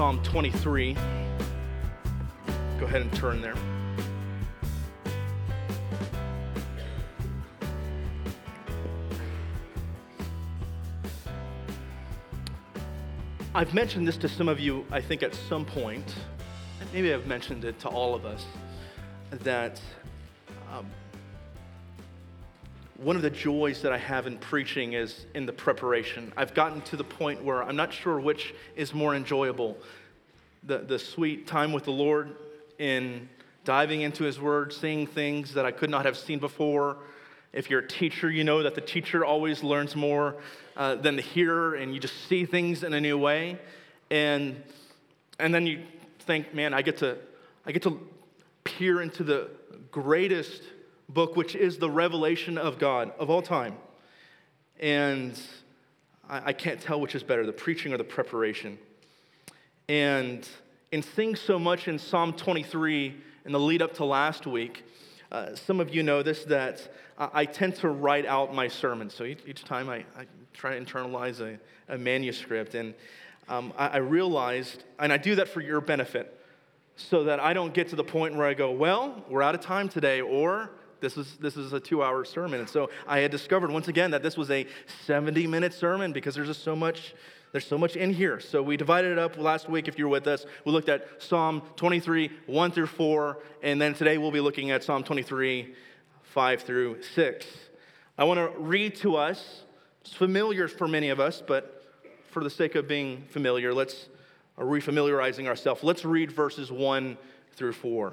Psalm 23. Go ahead and turn there. I've mentioned this to some of you, I think, at some point. Maybe I've mentioned it to all of us that um, one of the joys that I have in preaching is in the preparation. I've gotten to the point where I'm not sure which is more enjoyable the, the sweet time with the Lord in diving into His Word, seeing things that I could not have seen before. If you're a teacher, you know that the teacher always learns more uh, than the hearer, and you just see things in a new way. And, and then you think, man, I get to, I get to peer into the greatest book, which is the revelation of God of all time. And I, I can't tell which is better, the preaching or the preparation. And in seeing so much in Psalm 23 in the lead up to last week, uh, some of you know this that I, I tend to write out my sermons. So each, each time I, I, try to internalize a, a manuscript. And um, I, I realized, and I do that for your benefit, so that I don't get to the point where I go, well, we're out of time today, or this is, this is a two hour sermon. And so I had discovered once again that this was a 70 minute sermon because there's just so much. There's so much in here. So we divided it up last week, if you're with us. We looked at Psalm 23, 1 through 4, and then today we'll be looking at Psalm 23, 5 through 6. I want to read to us, it's familiar for many of us, but for the sake of being familiar, let's or refamiliarizing ourselves. Let's read verses 1 through 4.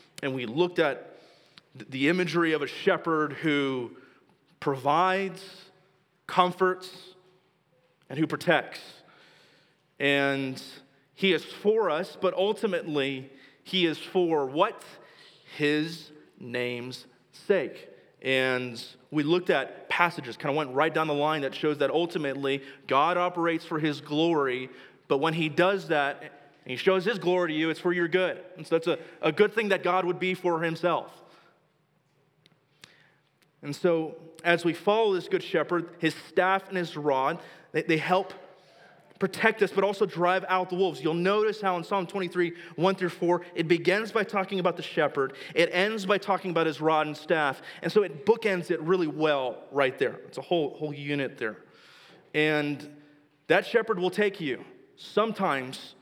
And we looked at the imagery of a shepherd who provides, comforts, and who protects. And he is for us, but ultimately, he is for what? His name's sake. And we looked at passages, kind of went right down the line that shows that ultimately God operates for his glory, but when he does that and he shows his glory to you, it's for your good. And so that's a, a good thing that God would be for himself. And so, as we follow this good shepherd, his staff and his rod, they, they help protect us, but also drive out the wolves. You'll notice how in Psalm 23, 1 through 4, it begins by talking about the shepherd, it ends by talking about his rod and staff. And so it bookends it really well right there. It's a whole, whole unit there. And that shepherd will take you sometimes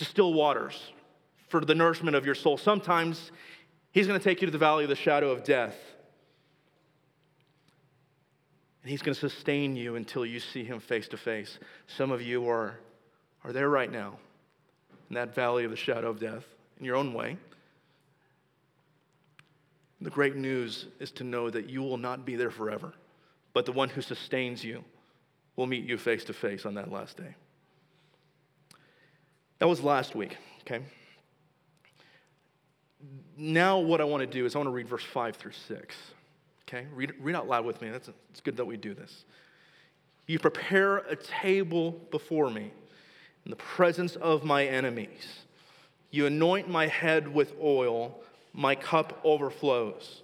to still waters for the nourishment of your soul. Sometimes he's going to take you to the valley of the shadow of death and He's going to sustain you until you see Him face to face. Some of you are, are there right now in that valley of the shadow of death in your own way. The great news is to know that you will not be there forever, but the one who sustains you will meet you face to face on that last day. That was last week, okay? Now, what I want to do is I want to read verse 5 through 6. Okay, read, read out loud with me. That's, it's good that we do this. You prepare a table before me in the presence of my enemies. You anoint my head with oil, my cup overflows.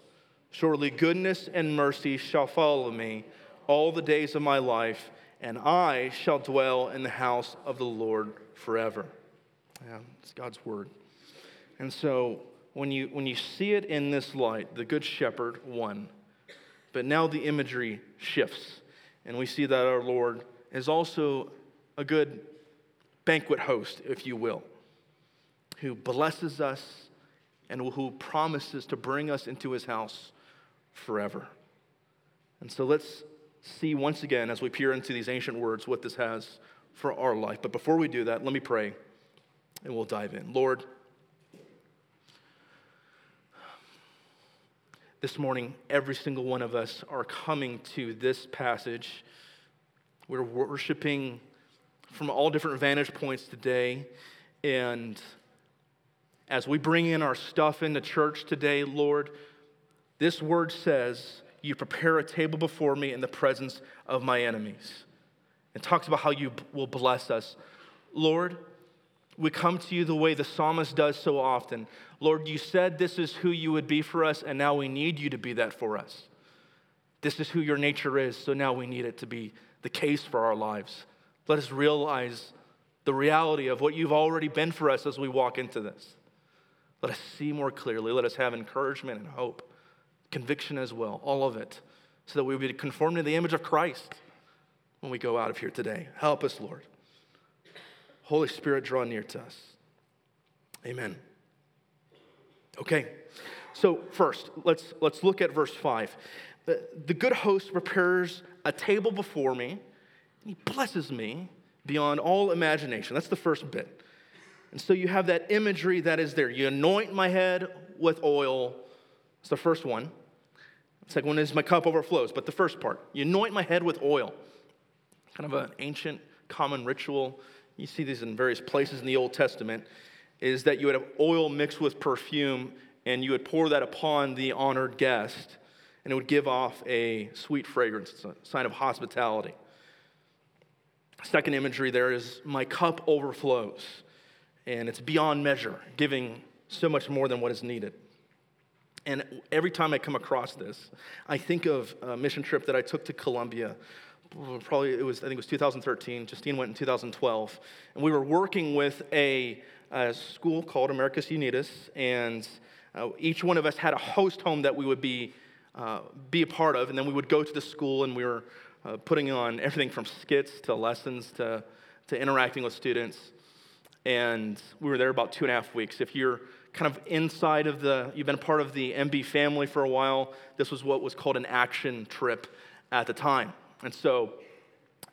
Surely goodness and mercy shall follow me all the days of my life, and I shall dwell in the house of the Lord forever. Yeah, it's God's word. And so when you, when you see it in this light, the Good Shepherd, won. but now the imagery shifts, and we see that our Lord is also a good banquet host, if you will, who blesses us and who promises to bring us into his house forever. And so let's see once again, as we peer into these ancient words, what this has for our life. But before we do that, let me pray and we'll dive in. Lord, this morning, every single one of us are coming to this passage. We're worshiping from all different vantage points today. And as we bring in our stuff into church today, Lord, this word says, You prepare a table before me in the presence of my enemies. And talks about how you will bless us. Lord, we come to you the way the psalmist does so often. Lord, you said this is who you would be for us, and now we need you to be that for us. This is who your nature is, so now we need it to be the case for our lives. Let us realize the reality of what you've already been for us as we walk into this. Let us see more clearly. Let us have encouragement and hope, conviction as well, all of it, so that we would be conformed to the image of Christ when we go out of here today. Help us, Lord. Holy Spirit, draw near to us. Amen. Okay, so first, let's, let's look at verse 5. The, the good host prepares a table before me, and he blesses me beyond all imagination. That's the first bit. And so you have that imagery that is there. You anoint my head with oil. It's the first one. The second one is my cup overflows. But the first part, you anoint my head with oil. Kind of an ancient, common ritual. You see these in various places in the Old Testament. Is that you would have oil mixed with perfume and you would pour that upon the honored guest, and it would give off a sweet fragrance. It's a sign of hospitality. Second imagery there is my cup overflows and it's beyond measure, giving so much more than what is needed. And every time I come across this, I think of a mission trip that I took to Colombia. Probably it was, I think it was 2013. Justine went in 2012. And we were working with a, a school called Americas Unidas. And uh, each one of us had a host home that we would be, uh, be a part of. And then we would go to the school and we were uh, putting on everything from skits to lessons to, to interacting with students and we were there about two and a half weeks. If you're kind of inside of the, you've been a part of the MB family for a while, this was what was called an action trip at the time. And so,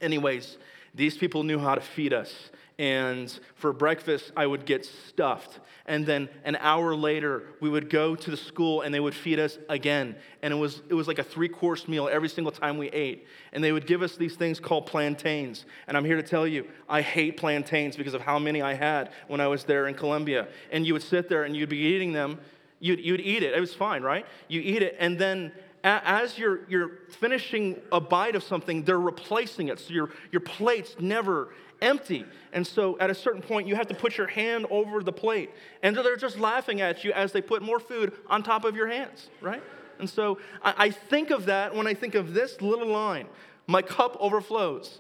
anyways, these people knew how to feed us. And for breakfast, I would get stuffed. And then an hour later, we would go to the school and they would feed us again. And it was, it was like a three course meal every single time we ate. And they would give us these things called plantains. And I'm here to tell you, I hate plantains because of how many I had when I was there in Colombia. And you would sit there and you'd be eating them. You'd, you'd eat it. It was fine, right? You eat it. And then as you're, you're finishing a bite of something, they're replacing it. So your, your plate's never empty. And so at a certain point, you have to put your hand over the plate. And they're just laughing at you as they put more food on top of your hands, right? And so I, think of that when I think of this little line my cup overflows.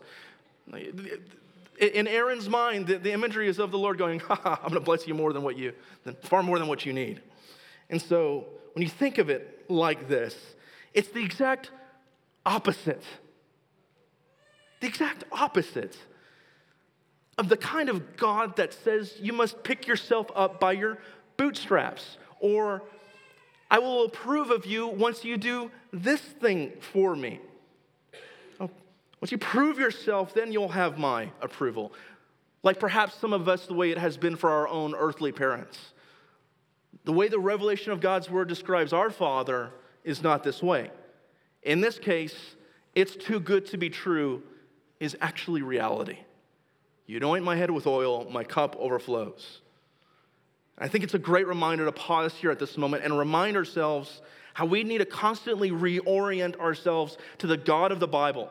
In Aaron's mind, the, imagery is of the Lord going, I'm going to bless you more than what you, far more than what you need. And so when you think of it like this, it's the exact opposite. The exact opposite of the kind of God that says you must pick yourself up by your bootstraps, or I will approve of you once you do this thing for me. Oh, once you prove yourself, then you'll have my approval. Like perhaps some of us, the way it has been for our own earthly parents. The way the revelation of God's word describes our Father is not this way. In this case, it's too good to be true is actually reality. You anoint my head with oil, my cup overflows. I think it's a great reminder to pause here at this moment and remind ourselves how we need to constantly reorient ourselves to the God of the Bible.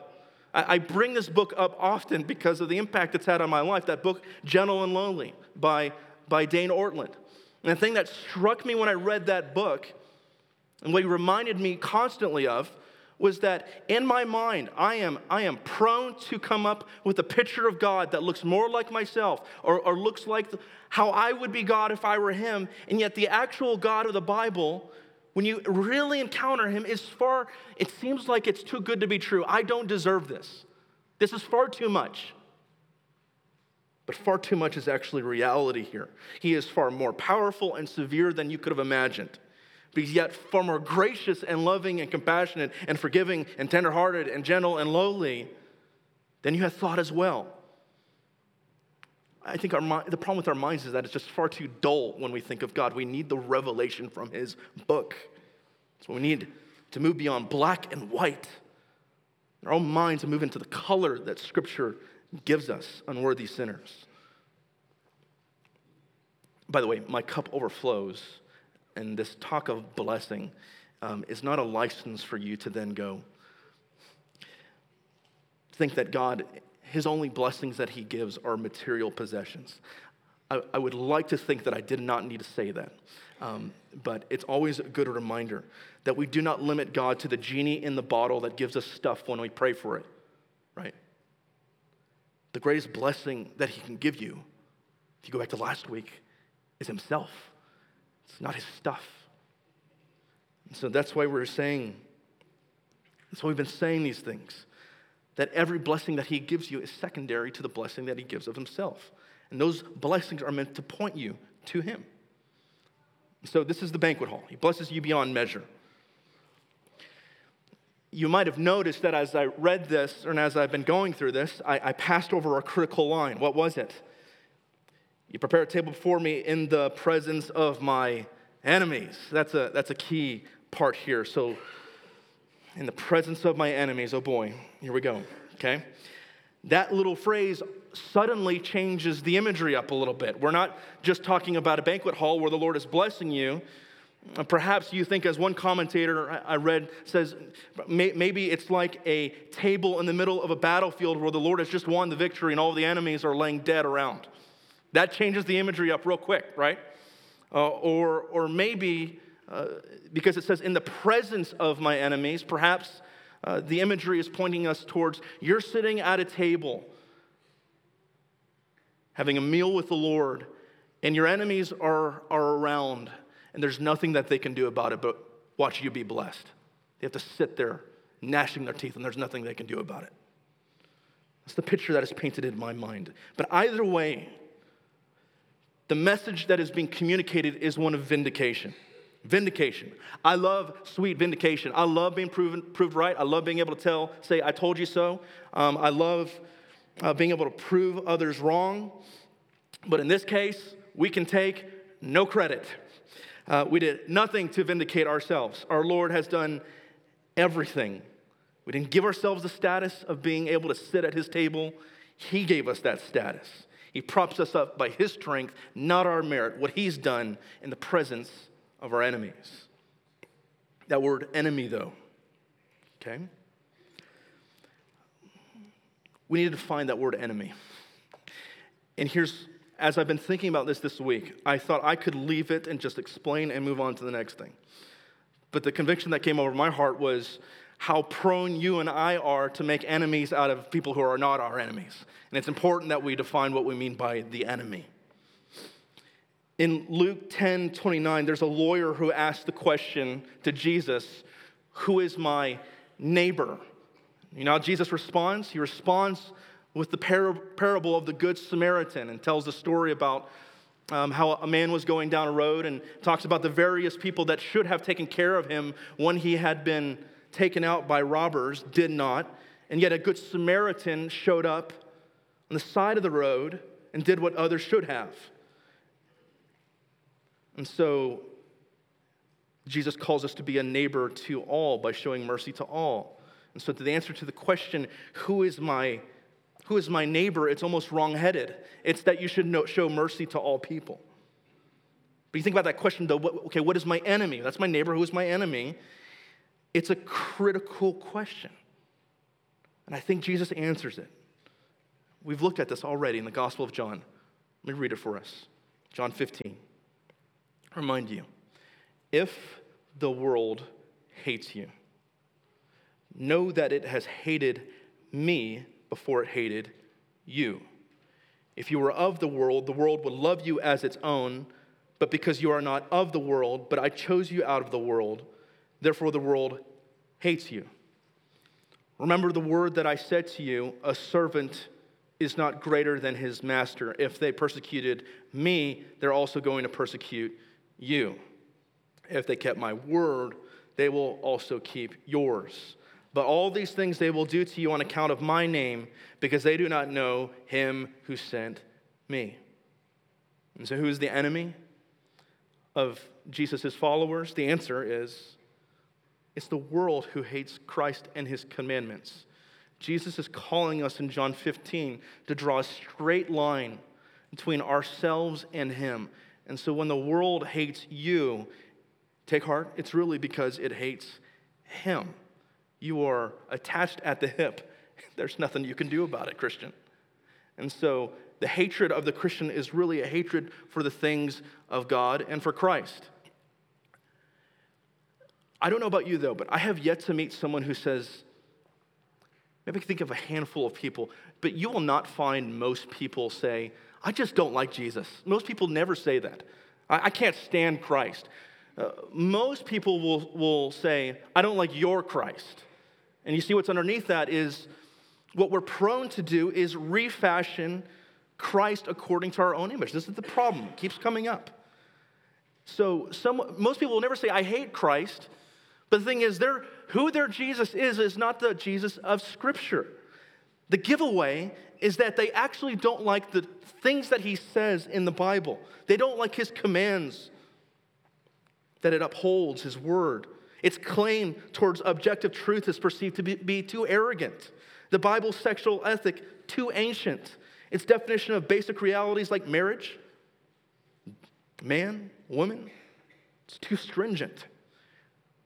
I bring this book up often because of the impact it's had on my life. That book, Gentle and Lowly, by, by Dane Ortlund. And the thing that struck me when I read that book, and what he reminded me constantly of, was that in my mind, I am, I am prone to come up with a picture of God that looks more like myself or, or looks like how I would be God if I were Him. And yet, the actual God of the Bible, when you really encounter Him, is far, it seems like it's too good to be true. I don't deserve this. This is far too much. But far too much is actually reality here. He is far more powerful and severe than you could have imagined but he's yet far more gracious and loving and compassionate and forgiving and tenderhearted and gentle and lowly than you had thought as well. I think our, the problem with our minds is that it's just far too dull when we think of God. We need the revelation from his book. So we need to move beyond black and white. Our own minds to move into the color that Scripture gives us, unworthy sinners. By the way, my cup overflows, and this talk of blessing um, is not a license for you to then go think that God, his only blessings that he gives are material possessions. I, I would like to think that I did not need to say that. Um, but it's always a good reminder that we do not limit God to the genie in the bottle that gives us stuff when we pray for it, right? The greatest blessing that He can give you, if you go back to last week, is Himself. It's not His stuff. And so that's why we're saying, that's why we've been saying these things, that every blessing that He gives you is secondary to the blessing that He gives of Himself. And those blessings are meant to point you to Him. So this is the banquet hall. He blesses you beyond measure. You might have noticed that as I read this, and as I've been going through this, I, I passed over a critical line. What was it? You prepare a table before me in the presence of my enemies. That's a, that's a key part here. So, in the presence of my enemies, oh boy, here we go, okay? That little phrase suddenly changes the imagery up a little bit. We're not just talking about a banquet hall where the Lord is blessing you. Uh, perhaps you think, as one commentator I read says, maybe it's like a table in the middle of a battlefield where the Lord has just won the victory and all the enemies are laying dead around. That changes the imagery up real quick, right? Uh, or, or maybe uh, because it says, in the presence of my enemies, perhaps uh, the imagery is pointing us towards you're sitting at a table having a meal with the Lord, and your enemies are, are around, and there's nothing that they can do about it but watch you be blessed. They have to sit there gnashing their teeth, and there's nothing they can do about it. That's the picture that is painted in my mind. But either way, the message that is being communicated is one of vindication. Vindication. I love sweet vindication. I love being proven, proved right. I love being able to tell, say, I told you so. Um, I love uh, being able to prove others wrong. But in this case, we can take no credit. Uh, we did nothing to vindicate ourselves. Our Lord has done everything. We didn't give ourselves the status of being able to sit at His table, He gave us that status. He props us up by His strength, not our merit, what He's done in the presence of our enemies. That word enemy, though, okay? we need to find that word enemy. And here's, as I've been thinking about this this week, I thought I could leave it and just explain and move on to the next thing. But the conviction that came over my heart was how prone you and I are to make enemies out of people who are not our enemies. And it's important that we define what we mean by the enemy. In Luke 10 29, there's a lawyer who asked the question to Jesus, Who is my neighbor? You know how Jesus responds? He responds with the par- parable of the Good Samaritan and tells the story about um, how a man was going down a road and talks about the various people that should have taken care of him when he had been taken out by robbers, did not. And yet a Good Samaritan showed up on the side of the road and did what others should have. And so Jesus calls us to be a neighbor to all by showing mercy to all. And so, the answer to the question, who is my, who is my neighbor, it's almost wrongheaded. It's that you should know, show mercy to all people. But you think about that question, though, what, okay, what is my enemy? That's my neighbor, who is my enemy? It's a critical question. And I think Jesus answers it. We've looked at this already in the Gospel of John. Let me read it for us. John 15. remind you if the world hates you, know that it has hated me before it hated you. If you were of the world, the world would love you as its own, but because you are not of the world, but I chose you out of the world, therefore the world hates you. Remember the word that I said to you a servant is not greater than his master. If they persecuted me, they're also going to persecute you. If they kept my word, they will also keep yours. But all these things they will do to you on account of my name, because they do not know him who sent me. And so, who is the enemy of Jesus' followers? The answer is it's the world who hates Christ and his commandments. Jesus is calling us in John 15 to draw a straight line between ourselves and Him. And so when the world hates you, take heart, it's really because it hates Him. You are attached at the hip. There's nothing you can do about it, Christian. And so the hatred of the Christian is really a hatred for the things of God and for Christ. I don't know about you though, but I have yet to meet someone who says, maybe i think of a handful of people, but you will not find most people say, I just don't like Jesus. Most people never say that. I, I can't stand Christ. Uh, most people will, will say, I don't like your Christ. And you see what's underneath that is what we're prone to do is refashion Christ according to our own image. This is the problem, it keeps coming up. So some, most people will never say, I hate Christ. But the thing is, who their Jesus is, is not the Jesus of Scripture. The giveaway is that they actually don't like the things that he says in the Bible. They don't like his commands, that it upholds his word. Its claim towards objective truth is perceived to be, be too arrogant. The Bible's sexual ethic, too ancient. Its definition of basic realities like marriage, man, woman, it's too stringent.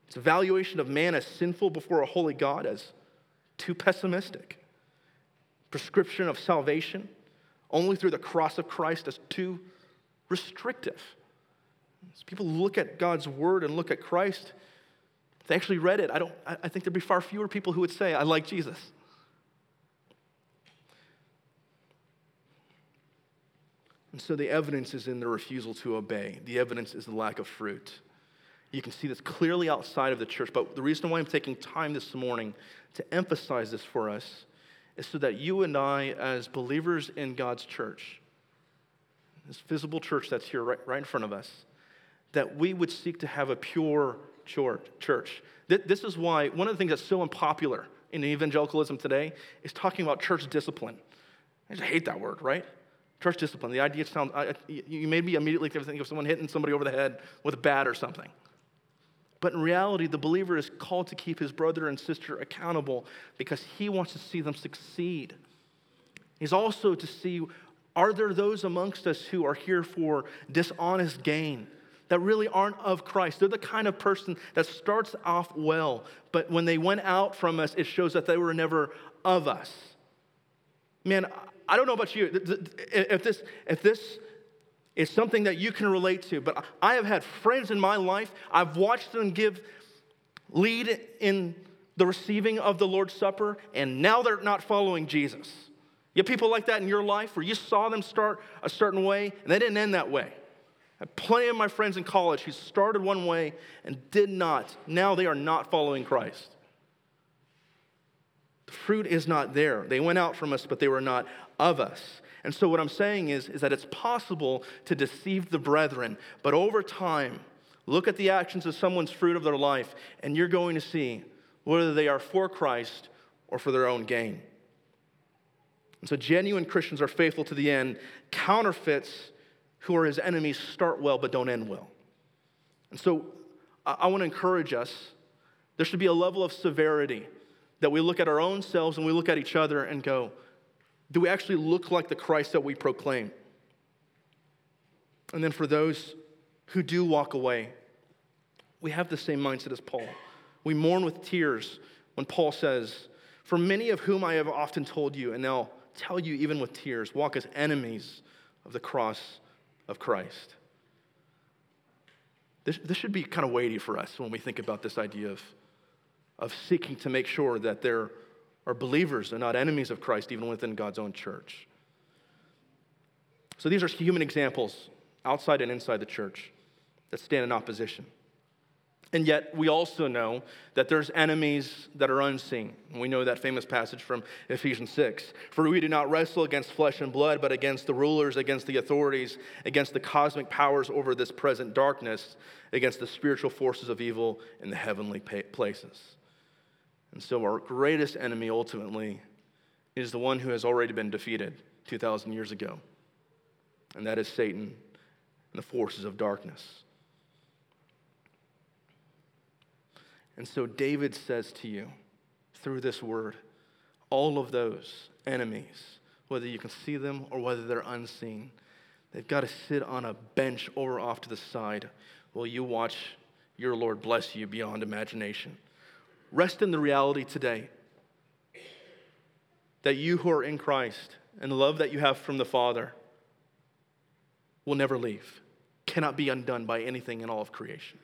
Its evaluation of man as sinful before a holy God as too pessimistic. Prescription of salvation only through the cross of Christ as too restrictive. As people look at God's word and look at Christ, if they actually read it, I, don't, I think there'd be far fewer people who would say, I like Jesus. And so the evidence is in the refusal to obey. The evidence is the lack of fruit. You can see this clearly outside of the church, but the reason why I'm taking time this morning to emphasize this for us is so that you and I, as believers in God's church, this visible church that's here right, right in front of us, that we would seek to have a pure church. This is why one of the things that's so unpopular in evangelicalism today is talking about church discipline. I just hate that word, right? Church discipline. The idea sounds, you made me immediately think of someone hitting somebody over the head with a bat or something. But in reality, the believer is called to keep his brother and sister accountable because he wants to see them succeed. He's also to see are there those amongst us who are here for dishonest gain that really aren't of Christ? They're the kind of person that starts off well, but when they went out from us, it shows that they were never of us. Man, I don't know about you. If this, if this is something that you can relate to, but I have had friends in my life, I've watched them give lead in the receiving of the Lord's Supper, and now they're not following Jesus. You have people like that in your life where you saw them start a certain way and they didn't end that way. I have plenty of my friends in college who started one way and did not. Now they are not following Christ. The fruit is not there. They went out from us, but they were not of us. And so, what I'm saying is, is that it's possible to deceive the brethren, but over time, look at the actions of someone's fruit of their life, and you're going to see whether they are for Christ or for their own gain. And so, genuine Christians are faithful to the end. Counterfeits, who are his enemies, start well but don't end well. And so, I, I want to encourage us there should be a level of severity that we look at our own selves and we look at each other and go, do we actually look like the Christ that we proclaim? And then for those who do walk away, we have the same mindset as Paul. We mourn with tears when Paul says, For many of whom I have often told you, and now tell you even with tears, walk as enemies of the cross of Christ. This, this should be kind of weighty for us when we think about this idea of, of seeking to make sure that they're are believers and not enemies of Christ, even within God's own church. So these are human examples outside and inside the church that stand in opposition. And yet, we also know that there's enemies that are unseen. We know that famous passage from Ephesians 6. For we do not wrestle against flesh and blood, but against the rulers, against the authorities, against the cosmic powers over this present darkness, against the spiritual forces of evil in the heavenly places. And so, our greatest enemy ultimately is the one who has already been defeated 2,000 years ago, and that is Satan and the forces of darkness. And so, David says to you through this word, all of those enemies, whether you can see them or whether they're unseen, they've got to sit on a bench over off to the side while you watch your Lord bless you beyond imagination. Rest in the reality today that you who are in Christ and the love that you have from the Father will never leave, cannot be undone by anything in all of creation.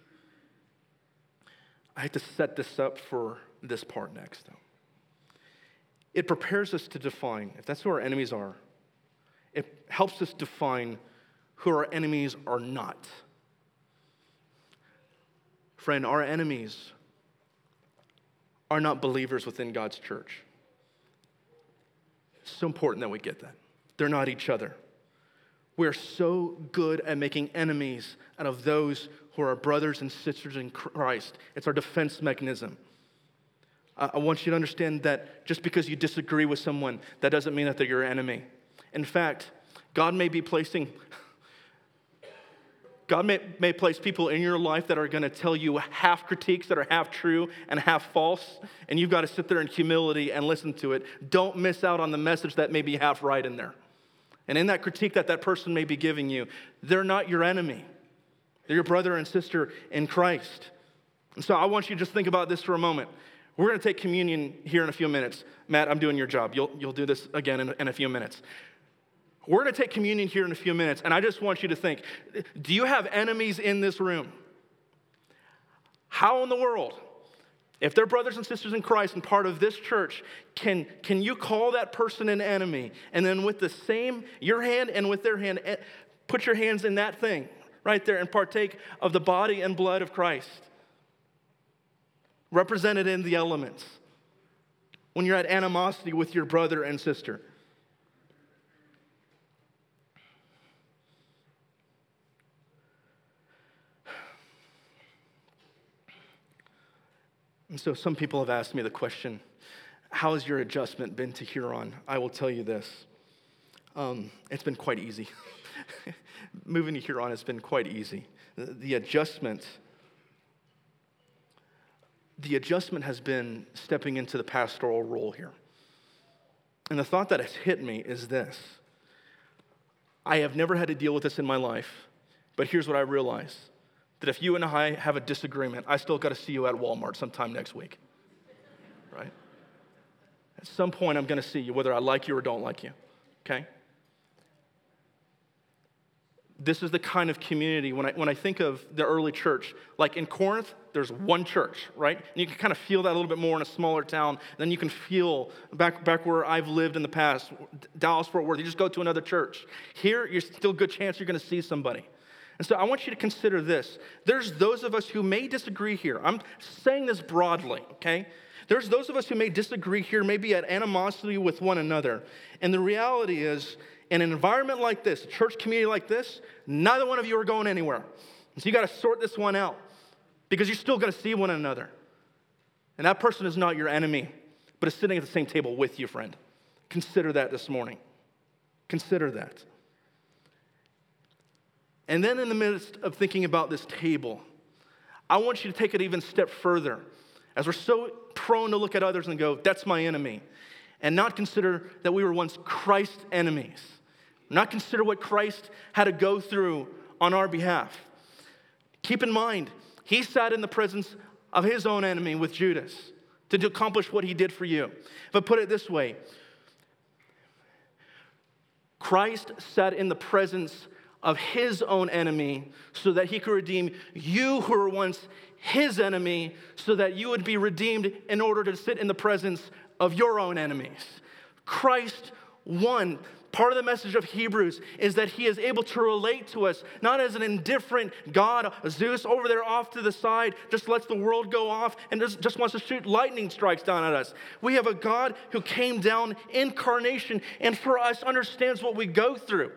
I have to set this up for this part next, though. It prepares us to define, if that's who our enemies are, it helps us define who our enemies are not. Friend, our enemies are not believers within God's church. It's so important that we get that. They're not each other. We're so good at making enemies out of those who are our brothers and sisters in Christ. It's our defense mechanism. I want you to understand that just because you disagree with someone, that doesn't mean that they're your enemy. In fact, God may be placing, God may, may place people in your life that are going to tell you half critiques that are half true and half false, and you've got to sit there in humility and listen to it. Don't miss out on the message that may be half right in there. And in that critique that that person may be giving you, they're not your enemy. They're your brother and sister in Christ. And so I want you to just think about this for a moment. We're going to take communion here in a few minutes. Matt, I'm doing your job. You'll, you'll do this again in, in a few minutes. We're going to take communion here in a few minutes, and I just want you to think do you have enemies in this room? How in the world, if they're brothers and sisters in Christ and part of this church, can, can you call that person an enemy? And then with the same, your hand and with their hand, eh, put your hands in that thing right there and partake of the body and blood of Christ represented in the elements. When you're at animosity with your brother and sister. And so some people have asked me the question how has your adjustment been to Huron? I will tell you this um, it's been quite easy. Moving to Huron has been quite easy. The, the adjustment the adjustment has been stepping into the pastoral role here. And the thought that has hit me is this I have never had to deal with this in my life, but here's what I realize that if you and I have a disagreement, I still got to see you at Walmart sometime next week. Right? At some point, I'm going to see you, whether I like you or don't like you. Okay? this is the kind of community when I, when I think of the early church like in corinth there's one church right and you can kind of feel that a little bit more in a smaller town then you can feel back, back where i've lived in the past dallas fort worth you just go to another church here you're still good chance you're going to see somebody and so i want you to consider this there's those of us who may disagree here i'm saying this broadly okay there's those of us who may disagree here maybe at animosity with one another and the reality is in an environment like this, a church community like this, neither one of you are going anywhere. So you got to sort this one out because you're still going to see one another. And that person is not your enemy, but is sitting at the same table with you, friend. Consider that this morning. Consider that. And then, in the midst of thinking about this table, I want you to take it even a step further. As we're so prone to look at others and go, that's my enemy, and not consider that we were once Christ's enemies not consider what Christ had to go through on our behalf. Keep in mind, he sat in the presence of his own enemy with Judas to accomplish what he did for you. But put it this way Christ sat in the presence of his own enemy so that he could redeem you who were once his enemy, so that you would be redeemed in order to sit in the presence of your own enemies. Christ won Part of the message of Hebrews is that he is able to relate to us, not as an indifferent God, Zeus over there off to the side, just lets the world go off and just, just wants to shoot lightning strikes down at us. We have a God who came down incarnation and for us understands what we go through.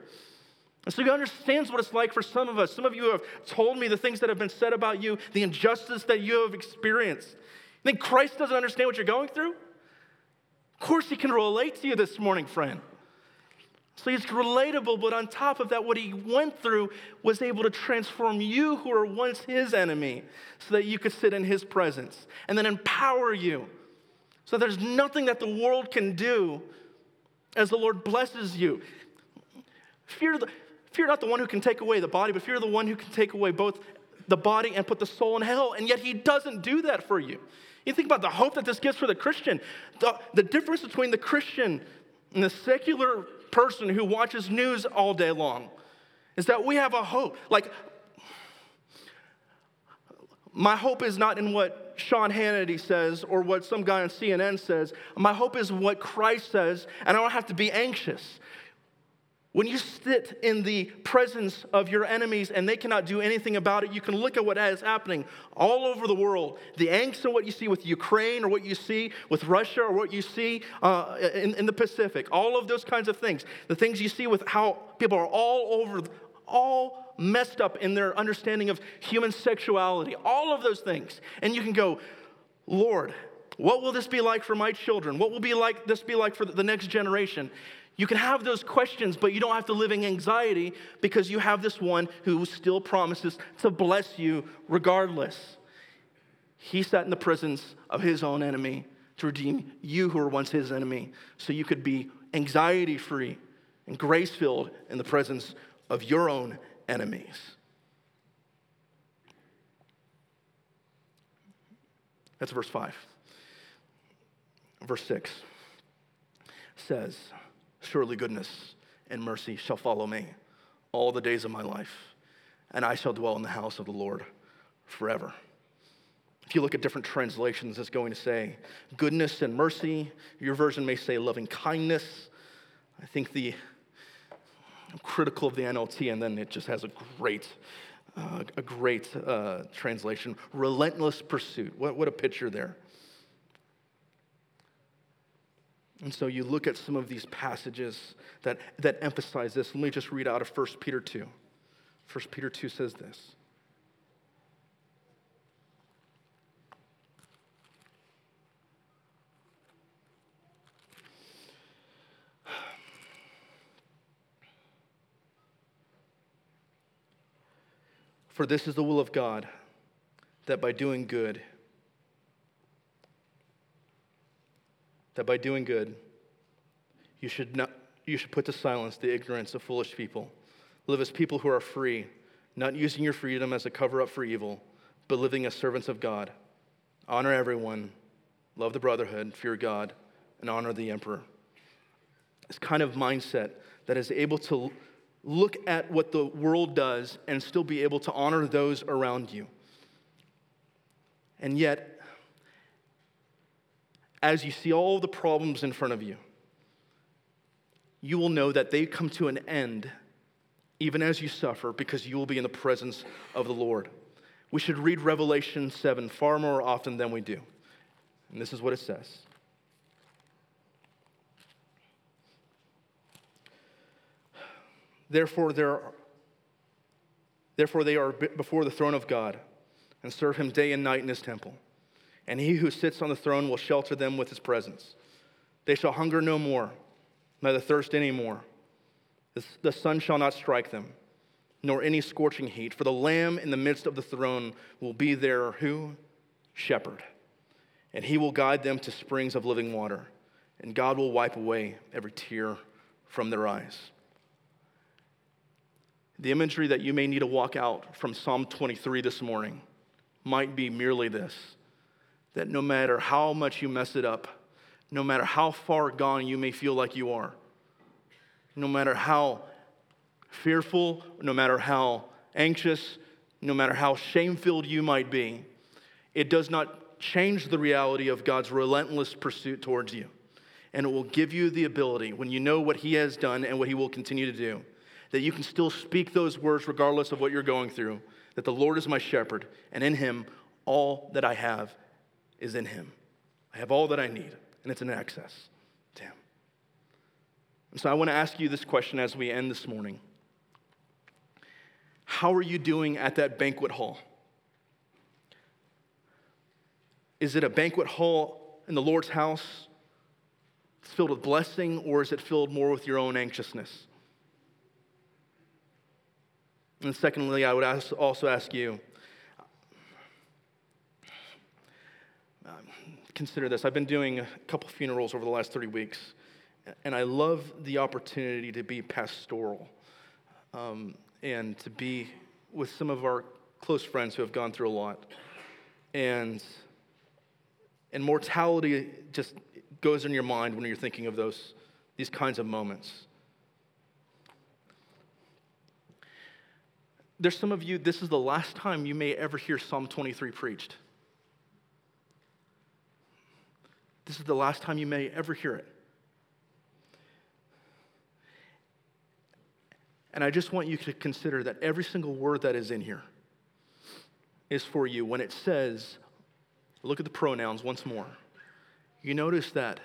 And so he understands what it's like for some of us. Some of you have told me the things that have been said about you, the injustice that you have experienced. You think Christ doesn't understand what you're going through? Of course, he can relate to you this morning, friend. So he's relatable, but on top of that, what he went through was able to transform you, who were once his enemy, so that you could sit in his presence and then empower you So there's nothing that the world can do as the Lord blesses you. Fear, the, fear not the one who can take away the body, but fear the one who can take away both the body and put the soul in hell. And yet he doesn't do that for you. You think about the hope that this gives for the Christian. The, the difference between the Christian and the secular person who watches news all day long is that we have a hope. Like, my hope is not in what Sean Hannity says or what some guy on CNN says. My hope is what Christ says, and I don't have to be anxious. When you sit in the presence of your enemies and they cannot do anything about it, you can look at what is happening all over the world. The angst of what you see with Ukraine or what you see with Russia or what you see uh, in, in the Pacific, all of those kinds of things. The things you see with how people are all over, all messed up in their understanding of human sexuality, all of those things. And you can go, Lord, what will this be like for my children? What will be like this be like for the next generation? You can have those questions, but you don't have to live in anxiety because you have this one who still promises to bless you regardless. He sat in the presence of his own enemy to redeem you who were once his enemy so you could be anxiety free and grace filled in the presence of your own enemies. That's verse 5. Verse 6 says, Surely goodness and mercy shall follow me all the days of my life, and I shall dwell in the house of the Lord forever. If you look at different translations, it's going to say goodness and mercy. Your version may say loving kindness. I think the I'm critical of the NLT, and then it just has a great, uh, a great uh, translation. Relentless pursuit. What, what a picture there. And so you look at some of these passages that, that emphasize this. Let me just read out of 1 Peter 2. 1 Peter 2 says this. For this is the will of God, that by doing good, that by doing good, you should, not, you should put to silence the ignorance of foolish people. Live as people who are free, not using your freedom as a cover up for evil, but living as servants of God. Honor everyone, love the brotherhood, fear God, and honor the emperor. This kind of mindset that is able to look at what the world does and still be able to honor those around you. And yet, as you see all the problems in front of you, you will know that they come to an end even as you suffer because you will be in the presence of the Lord. We should read Revelation 7 far more often than we do. And this is what it says. Therefore, there, therefore, they are before the throne of God and serve him day and night in his temple and he who sits on the throne will shelter them with his presence. They shall hunger no more, neither thirst any more. The sun shall not strike them, nor any scorching heat, for the Lamb in the midst of the throne will be their who? Shepherd. And he will guide them to springs of living water, and God will wipe away every tear from their eyes. The imagery that you may need to walk out from Psalm 23 this morning might be merely this that no matter how much you mess it up, no matter how far gone you may feel like you are, no matter how fearful, no matter how anxious, no matter how shame filled you might be, it does not change the reality of God's relentless pursuit towards you. And it will give you the ability, when you know what He has done and what He will continue to do, that you can still speak those words regardless of what you're going through. That the Lord is my shepherd, and in Him all that I have is in Him. I have all that I need, and it's in access to Him. And so I want to ask you this question as we end this morning How are you doing at that banquet hall? Is it a banquet hall in the Lord's house it's filled with blessing, or is it filled more with your own anxiousness? And secondly, I would also ask you consider this. I've been doing a couple funerals over the last 30 weeks, and I love the opportunity to be pastoral um, and to be with some of our close friends who have gone through a lot. And, and mortality just goes in your mind when you're thinking of those, these kinds of moments. There's some of you, this is the last time you may ever hear Psalm 23 preached. This is the last time you may ever hear it. And I just want you to consider that every single word that is in here is for you. When it says, look at the pronouns once more, you notice that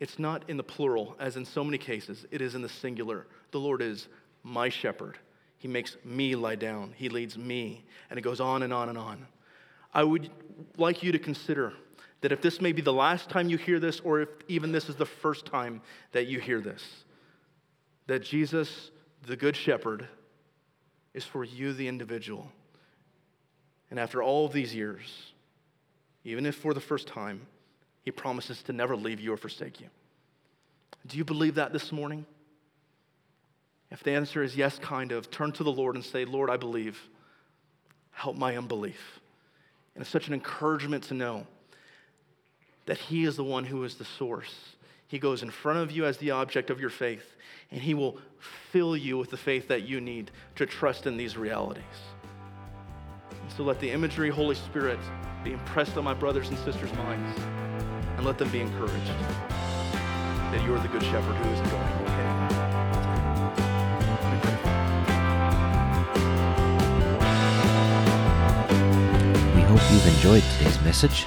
it's not in the plural, as in so many cases, it is in the singular. The Lord is my shepherd. He makes me lie down, He leads me. And it goes on and on and on. I would like you to consider that if this may be the last time you hear this, or if even this is the first time that you hear this, that Jesus, the Good Shepherd, is for you, the individual. And after all of these years, even if for the first time, he promises to never leave you or forsake you. Do you believe that this morning? If the answer is yes, kind of, turn to the Lord and say, Lord, I believe. Help my unbelief. And it's such an encouragement to know that He is the one who is the source. He goes in front of you as the object of your faith, and He will fill you with the faith that you need to trust in these realities. And so let the imagery, Holy Spirit, be impressed on my brothers and sisters' minds, and let them be encouraged that you are the good shepherd who is going ahead. We hope you've enjoyed today's message